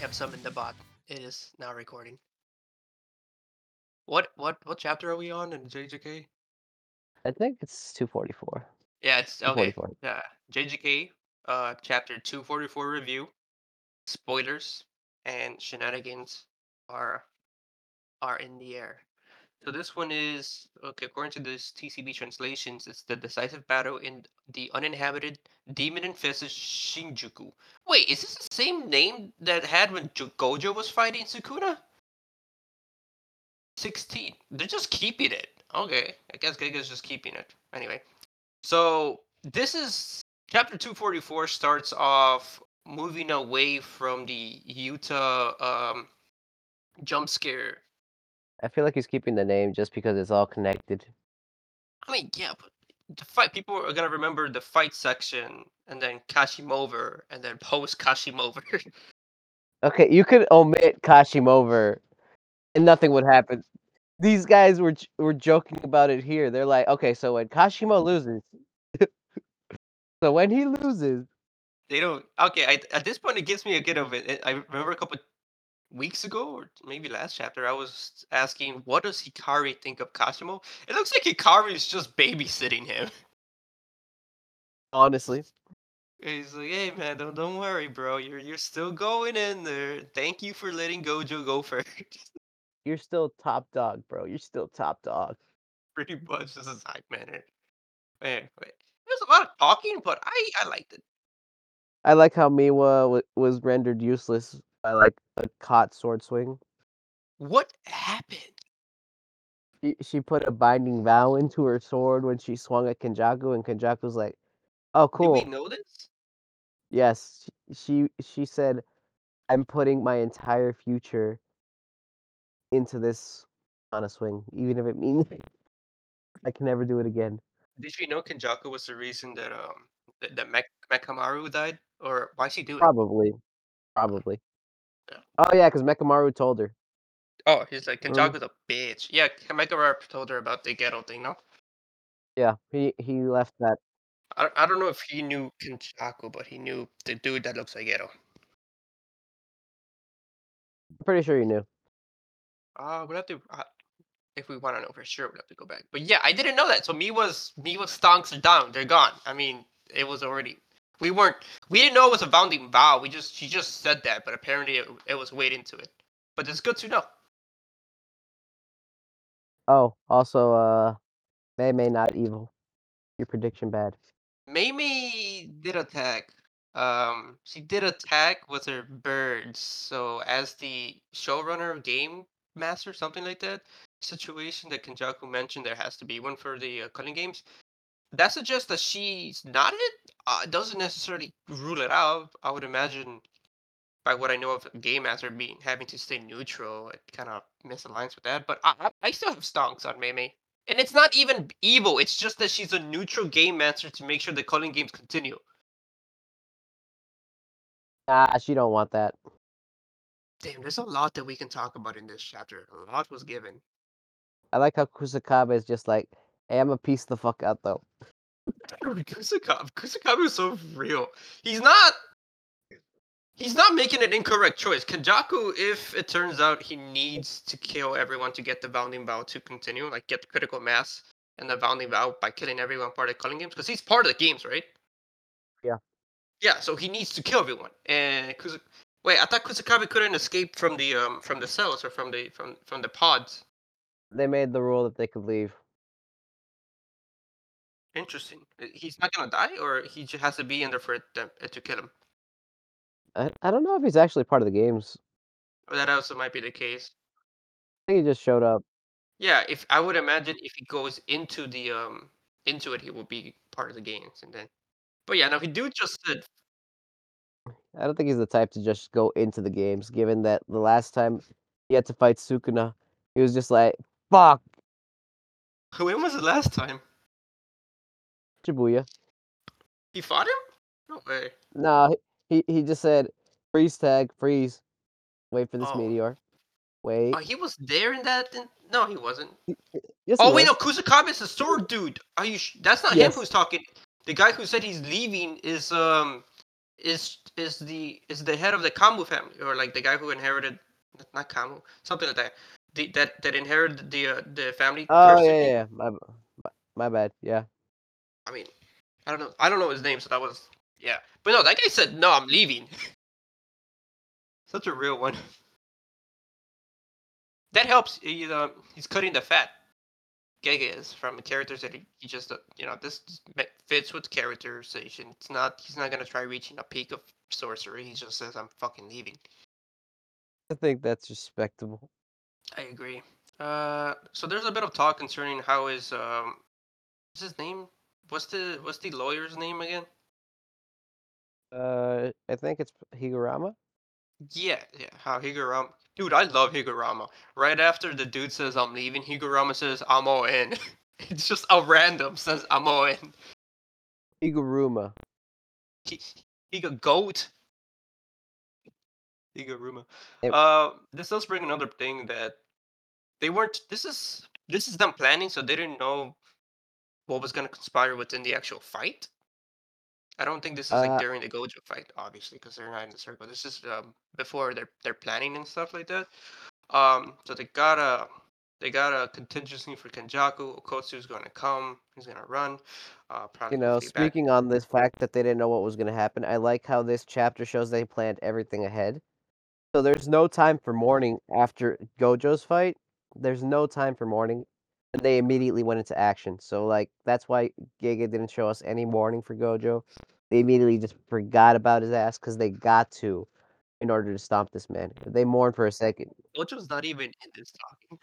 have summoned the bot. It is now recording. What what what chapter are we on in JJK? I think it's 244. Yeah, it's okay. 244. Yeah, JJK, uh, chapter two forty four review. Spoilers and shenanigans are are in the air. So this one is okay. According to this TCB translations, it's the decisive battle in the uninhabited demon-infested Shinjuku. Wait, is this the same name that had when Gojo was fighting Sukuna? Sixteen. They're just keeping it. Okay, I guess Gege's just keeping it. Anyway, so this is chapter two forty four starts off moving away from the Yuta um, jump scare I feel like he's keeping the name just because it's all connected. I mean, yeah, but the fight people are gonna remember the fight section and then Kashimover and then post Kashimover. Okay, you could omit Kashim over and nothing would happen. These guys were were joking about it here. They're like, okay, so when Kashimo loses, so when he loses, they don't. Okay, I, at this point, it gives me a get of it. Eh, I remember a couple weeks ago, or maybe last chapter, I was asking, what does Hakari think of Kashimo? It looks like Hakari is just babysitting him. honestly, He's like, hey man, don't don't worry, bro. You're you're still going in there. Thank you for letting Gojo go first. you're still top dog, bro. You're still top dog. Pretty much, this is hype manner. Man, Anyway, there's a lot of talking, but I I liked it. I like how Miwa w- was rendered useless by like a caught sword swing. What happened? She, she put a binding vow into her sword when she swung at Kenjaku, and Kenjaku was like, "Oh, cool." Did we know this? Yes, sh- she she said, "I'm putting my entire future into this on a swing, even if it means I can never do it again." Did she know Kenjaku was the reason that um that, that Mek- Mechamaru died, or why she do it? Probably, probably. Oh yeah, because Mechamaru told her. Oh, he's like Mm. Kenjaku's a bitch. Yeah, Mechamaru told her about the Geto thing. No, Yeah, he he left that. I I don't know if he knew Kenjaku, but he knew the dude that looks like Geto. I'm pretty sure he knew. Uh, we'll have to. Uh, if we want to know for sure, we'll have to go back. But yeah, I didn't know that. So me was me was stonks are down. They're gone. I mean, it was already. We weren't. We didn't know it was a binding vow. We just she just said that, but apparently it, it was weighed into it. But it's good to know. Oh, also, uh, Mei Mei not evil. Your prediction bad. Mei Mei did attack. Um, she did attack with her birds. So as the showrunner, of game master, something like that situation that Kenjaku mentioned, there has to be one for the uh, culling games. That suggests that she's not it. Uh, doesn't necessarily rule it out. I would imagine, by what I know of game master being having to stay neutral, it kind of misaligns with that. But I, I I still have stonks on Meme. And it's not even evil. It's just that she's a neutral game master to make sure the culling games continue. Ah, she don't want that. Damn, there's a lot that we can talk about in this chapter. A lot was given. I like how Kusakabe is just like, hey, I'm a piece the fuck out though. Kusakabe, Kusakabe is so real. He's not. He's not making an incorrect choice. Kenjaku, if it turns out he needs to kill everyone to get the binding vow to continue, like get the critical mass and the binding vow by killing everyone part of the culling games, because he's part of the games, right? Yeah. Yeah, so he needs to kill everyone. And Kusa- wait, I thought Kusakabe couldn't escape from the um from the cells or from the from from the pods. They made the rule that they could leave. Interesting. Uh, He's not gonna die, or he just has to be in there for it to, it to kill him. I, I don't know if he's actually part of the games. Or that also might be the case. I think he just showed up. Yeah, if I would imagine if he goes into the um into it, he will be part of the games, and then. But yeah, no, he do just said. I don't think he's the type to just go into the games, given that the last time he had to fight Sukuna, he was just like, fuck, When was the last time Shibuya. he fought him? No way. No, he, he just said, freeze tag, freeze. Wait for this Oh. meteor. Wait. Oh, he was there in that. In... No, he wasn't. Yes, Oh he wait, no, was. Kusakabe is the sword dude. Are you? Sh- That's not him who's talking. The guy who said he's leaving is um is is the is the head of the Kamo family, or like the guy who inherited not Kamo, something like that. The, that that inherited the uh, the family. Oh yeah, yeah, yeah. My my bad. Yeah. I mean, I don't know. I don't know his name, so that was yeah. But no, that guy said no. I'm leaving. Such a real one. That helps. He, uh, he's cutting the fat. Gege is from the characters that he, he just uh, you know this fits with characterization. It's not he's not gonna try reaching a peak of sorcery. He just says I'm fucking leaving. I think that's respectable. I agree. Uh, so there's a bit of talk concerning how is um, what's his name? What's the what's the lawyer's name again? Uh, I think it's Higuruma. Yeah, yeah. How Higuruma? Dude, I love Higuruma. Right after the dude says I'm leaving, Higuruma says I'm all in. it's just a random says I'm all in. Higuruma. He, he a goat. Higuruma. It, uh, this does bring another thing that they weren't. This is this is them planning, so they didn't know what was gonna conspire within the actual fight. I don't think this is like uh, during the Gojo fight, obviously, because they're not in the circle. This is um, before they're they're planning and stuff like that. Um, so they got a they got a contingency for Kenjaku. Okkotsu's going to come. He's going to run. Uh, you know, speaking back. on this fact that they didn't know what was going to happen, I like how this chapter shows they planned everything ahead. So there's no time for mourning after Gojo's fight. There's no time for mourning. And they immediately went into action. So like that's why Gege didn't show us any mourning for Gojo. They immediately just forgot about his ass because they got to in order to stomp this man. They mourned for a second. Gojo's not even in this talking.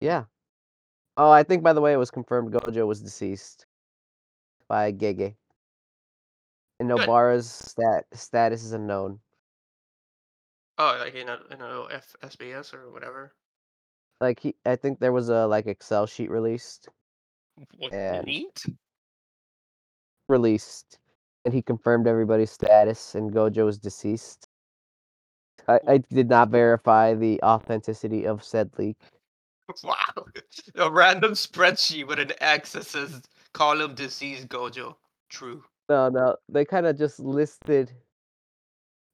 Yeah. Oh, I think by the way it was confirmed Gojo was deceased by Gege. And Nobara's stat status is unknown. Oh, like in a in a or whatever. Like he, I think there was a like Excel sheet released. What and neat? Released, and he confirmed everybody's status, and Gojo was deceased. I, I did not verify the authenticity of said leak. Wow, a random spreadsheet with an X that says column deceased Gojo. True. No, no, they kind of just listed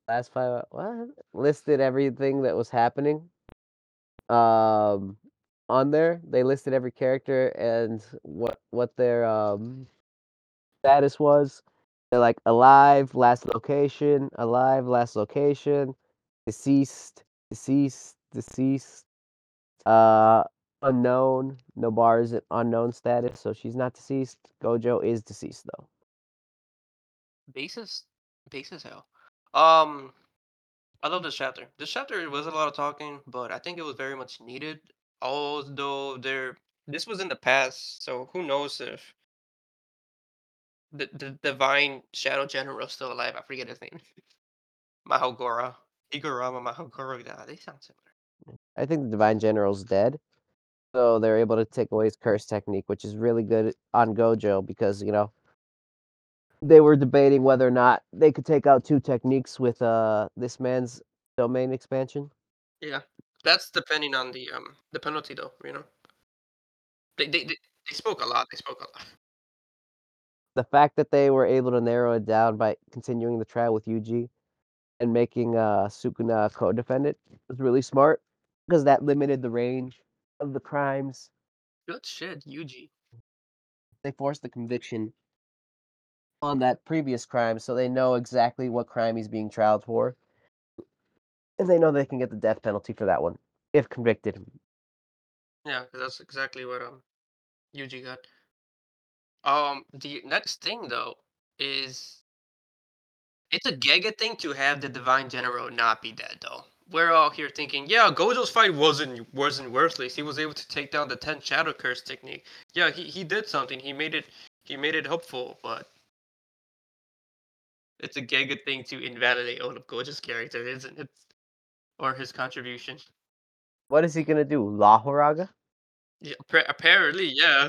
last five what listed everything that was happening um on there they listed every character and what what their um status was. They're like alive last location alive last location deceased deceased deceased uh unknown nobar is an unknown status so she's not deceased. Gojo is deceased though. Basis basis hell. Um I love this chapter. This chapter was a lot of talking, but I think it was very much needed. Although there, this was in the past, so who knows if the the divine shadow general is still alive? I forget his name. Mahoraga, Higuruma Mahoraga. They sound similar. I think the divine general's dead, so they're able to take away his curse technique, which is really good on Gojo because you know they were debating whether or not they could take out two techniques with uh this man's domain expansion. Yeah, that's depending on the um the penalty though. You know, they they they, they spoke a lot. They spoke a lot. The fact that they were able to narrow it down by continuing the trial with Yuji and making uh Sukuna co-defendant was really smart because that limited the range of the crimes. Good shit, Yuji. They forced the conviction on that previous crime, so they know exactly what crime he's being trialed for. And they know they can get the death penalty for that one if convicted. Yeah, that's exactly what um Yuji got. Um, the next thing though is it's a Gege thing to have the Divine General not be dead though. We're all here thinking, yeah, Gojo's fight wasn't wasn't worthless. He was able to take down the ten Shadow Curse technique. Yeah, he, he did something. He made it he made it helpful, but it's a Gege thing to invalidate of Gojo's character, isn't it? Or his contribution. What is he gonna do? Mahoraga? Yeah, apparently, yeah.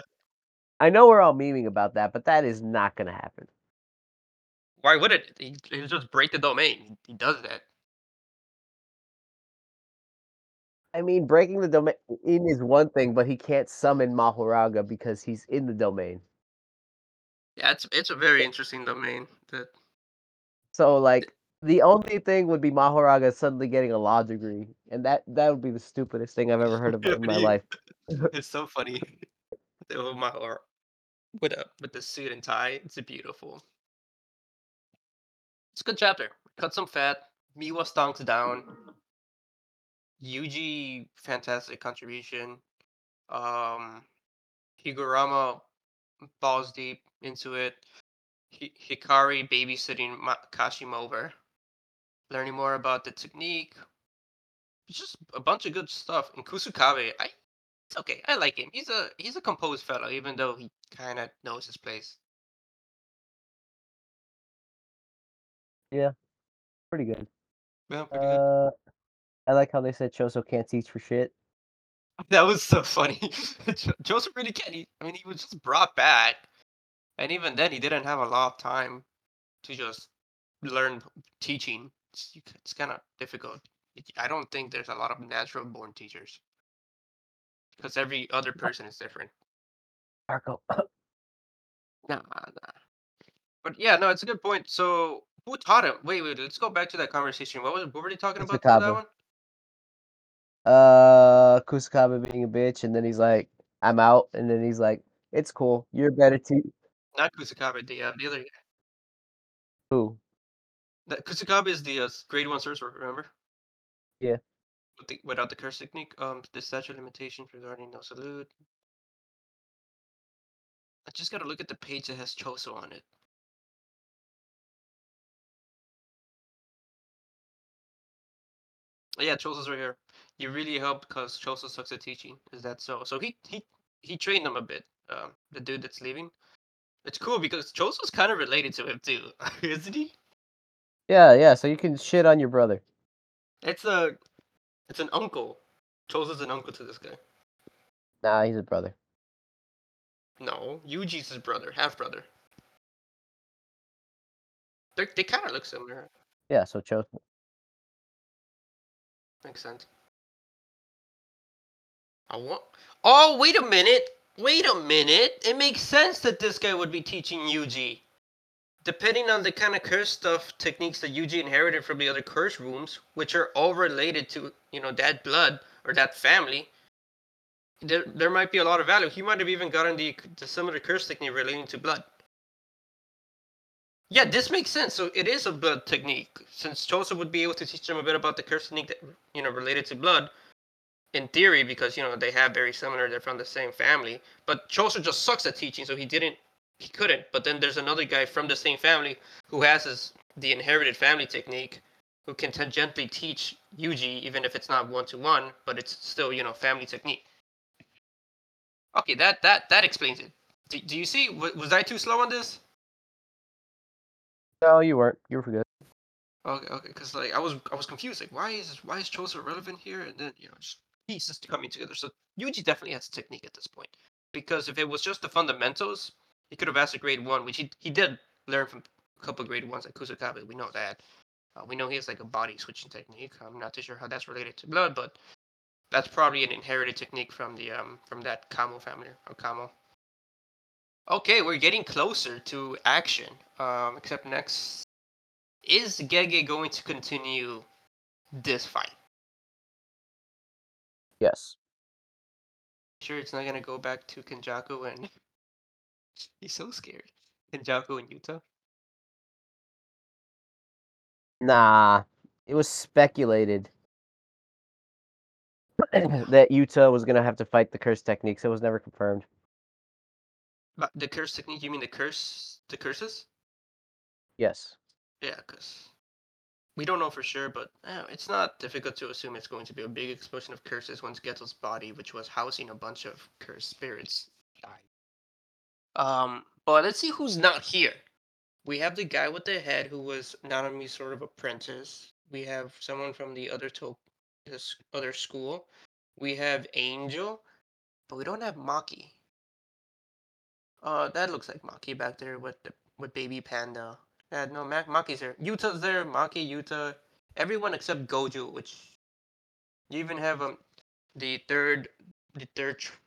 I know we're all memeing about that, but that is not gonna happen. Why would it? He, he just break the domain. He does that. I mean, breaking the domain is one thing, but he can't summon Mahoraga because he's in the domain. Yeah, it's it's a very interesting domain. That So like the only thing would be Mahoraga suddenly getting a law degree, and that that would be the stupidest thing I've ever heard of in my life. it's so funny. The Mahar with a with the suit and tie. It's beautiful. It's a good chapter. Cut some fat. Miwa stonks down. Yuji, fantastic contribution. Um, Higuruma balls deep into it. Hi- Hakari babysitting Ma- over, learning more about the technique. It's just a bunch of good stuff. And Kusakabe, I it's okay. I like him. He's a he's a composed fellow, even though he kind of knows his place. Pretty good. Yeah, pretty good. Uh, I like how they said Choso can't teach for shit. That was so funny. Jo- Joseph really can't. He, I mean, he was just brought back, and even then, he didn't have a lot of time to just learn teaching. It's, it's kind of difficult. I don't think there's a lot of natural born teachers because every other person is different. Marco. Nah, nah. But yeah, no, it's a good point. So who taught him? Wait, wait. Let's go back to that conversation. What was what were they talking about that one? uh, Kusakabe being a bitch, and then he's like, "I'm out," and then he's like, "It's cool. You're a better te Not Kusakabe, the uh, the other guy. Who? That Kusakabe is the uh, grade one sorcerer. Remember? Yeah. With the, without the curse technique, um, the statute limitations regarding no salute. I just gotta look at the page that has Choso on it. Oh, yeah, Choso's right here. You really helped because Choso sucks at teaching. Is that so? So he he he trained them a bit. Um, the dude that's leaving. It's cool because Choso's kind of related to him too, isn't he? Yeah, yeah. So you can shit on your brother. It's a, it's an uncle. Choso's an uncle to this guy. Nah, he's a brother. No, Yuji's his brother, half brother. They they kind of look similar. Yeah, so Choso. Makes sense. I want. Oh, wait a minute. Wait a minute. It makes sense that this guy would be teaching Yuji. Depending on the kind of curse stuff techniques that Yuji inherited from the other curse rooms, which are all related to, you know, that blood or that family, there, there might be a lot of value. He might have even gotten the, the similar curse technique relating to blood. Yeah, this makes sense. So it is a blood technique. Since Choso would be able to teach them a bit about the curse technique that you know related to blood, in theory, because you know they have very similar, they're from the same family. But Choso just sucks at teaching, so he didn't, he couldn't. But then there's another guy from the same family who has his the inherited family technique, who can tangentially teach Yuji, even if it's not one to one, but it's still you know family technique. Okay, that that that explains it. Do, do you see? wa- Was I too slow on this? No, you weren't. You were good. Okay, okay, because like I was, I was confused. Like, why is why is Choso relevant here? And then you know, just pieces coming together. So Yuji definitely has a technique at this point. Because if it was just the fundamentals, he could have asked a grade one, which he he did learn from a couple grade ones like Kusakabe. We know that. Uh, we know he has like a body switching technique. I'm not too sure how that's related to blood, but that's probably an inherited technique from the um from that Kamo family or Kamo. Okay, we're getting closer to action. Um, except next is Gege going to continue this fight? Yes. Sure, it's not gonna go back to Kenjaku and he's so scared. Kenjaku and Yuta. Nah, it was speculated that Yuta was gonna have to fight the curse techniques. It was never confirmed. But the curse technique? You mean the curse? The curses? Yes. Yeah, because we don't know for sure, but uh, it's not difficult to assume it's going to be a big explosion of curses once Geto's body, which was housing a bunch of cursed spirits, died. Um, but let's see who's not here. We have the guy with the head who was Nanami's sort of apprentice. We have someone from the other to this other school. We have Angel, but we don't have Maki. Uh, that looks like Maki back there with the with baby panda. Yeah, no, Ma- Maki's there. Yuta's there. Maki, Yuta, everyone except Gojo, which you even have um the third the third tr-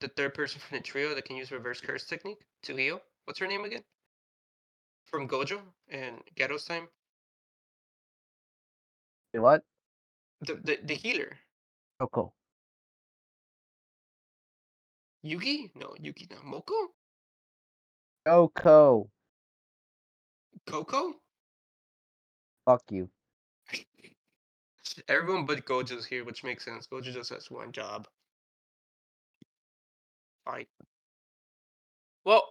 the third person from the trio that can use reverse curse technique to heal. What's her name again? From Gojo and Geto's time. The What? The the, the healer. Coco. Yugi? No, Yugi. No. Moko? Coco. Coco? Fuck you. Everyone but Gojo's here, which makes sense. Gojo just has one job. Fine. Well,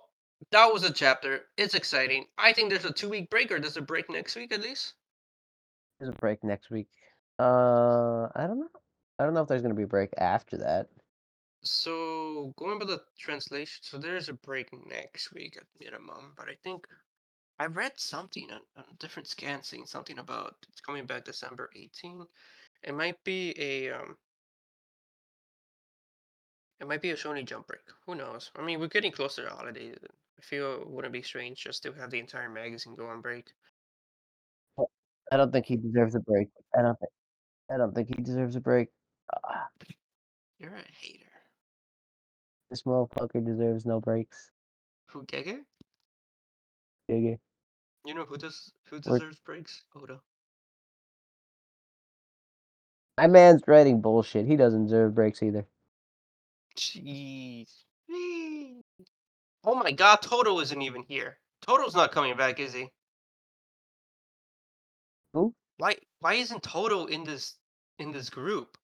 that was a chapter. It's exciting. I think there's a two week break, or there's a break next week at least. There's a break next week. Uh, I don't know. I don't know if there's gonna be a break after that. So going by the translation, so there's a break next week at minimum, but I think I read something on, on a different scan saying something about it's coming back December 18. It might be a um it might be a Shonen Jump break. Who knows? I mean, we're getting closer to holidays. I feel it wouldn't be strange just to have the entire magazine go on break. I don't think he deserves a break. I don't think. I don't think he deserves a break. Ah, You're a hater. this motherfucker deserves no breaks. Who Gege? Gege. You know who does who deserves breaks? Oda. My man's writing bullshit. He doesn't deserve breaks either. Jeez. Oh my god, Todo isn't even here. Todo's not coming back, is he? Who? Why why isn't Todo in this in this group?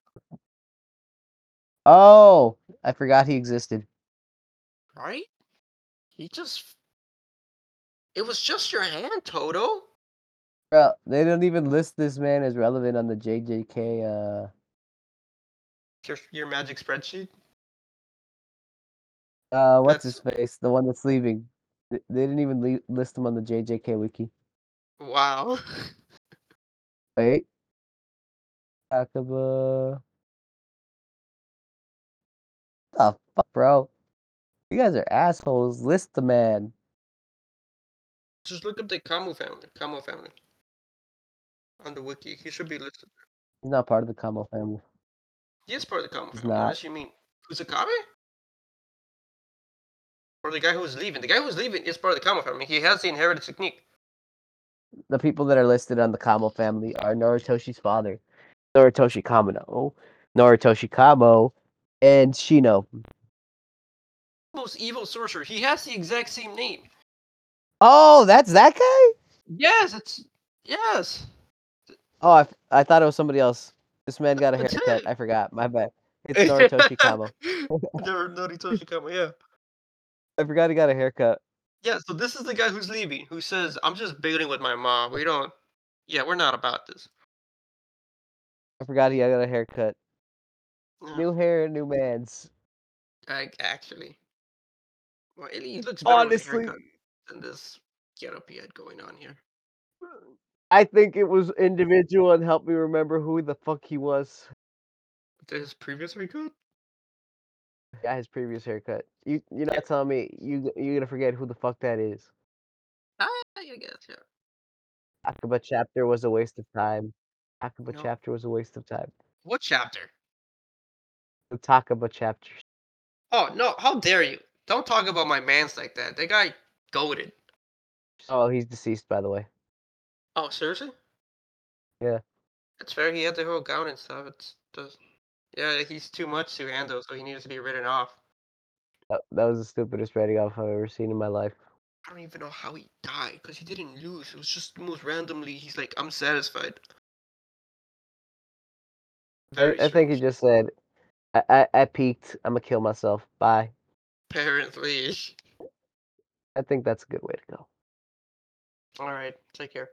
Oh, I forgot he existed. Right? He just It was just your hand, Todo. Bro, they don't even list this man as relevant on the JJK. Uh, Your your magic spreadsheet. uh, what's That's- his face? The one that's leaving. They didn't even le- list him on the JJK wiki. Wow. Wait. Akaba. The fuck, bro? You guys are assholes. List the man. Just look up the Kamo family. Kamo family. On the wiki. He should be listed. He's not part of the Kamo family. He is part of the Kamo He's family. What not. she mean? Kusakabe? Or the guy who's leaving. The guy who's leaving is part of the Kamo family. He has the inherited technique. The people that are listed on the Kamo family are Noritoshi's father, Noritoshi Kamino, Noritoshi Kamo, and Shino. Most evil sorcerer. He has the exact same name. Oh, that's that guy? Yes, it's yes. Oh, I thought it was somebody else. This man got a That's haircut. it. I forgot. My bad. It's Noritoshi Kamo. Nor- Noritoshi Kamo, yeah. I forgot he got a haircut. Yeah, so this is the guy who's leaving, who says, I'm just building with my mom. We don't yeah, we're not about this. I forgot he got a haircut. Yeah, New hair, new man's. Like, actually. Well, he looks better Honestly. with a haircut than this get up he had going on here. I think it was individual and helped me remember who the fuck he was. His previous haircut? Yeah, his previous haircut. You you're not telling me you you're gonna forget who the fuck that is. Ah, I guess, yeah. Takaba chapter was a waste of time. Takaba No. chapter was a waste of time. What chapter? The Takaba chapter. Oh no, how dare you? Don't talk about my mans like that. That guy goaded. Oh, he's deceased by the way. Oh, seriously? Yeah. It's fair. He had the whole gown and stuff. It's just, yeah, he's too much to handle, so he needs to be written off. That, that was the stupidest writing off I've ever seen in my life. I don't even know how he died because he didn't lose. It was just most randomly. He's like, I'm satisfied. I, I think he just said, I, I, I peaked. I'm gonna kill myself. Bye. Apparently. I think that's a good way to go. All right. Take care.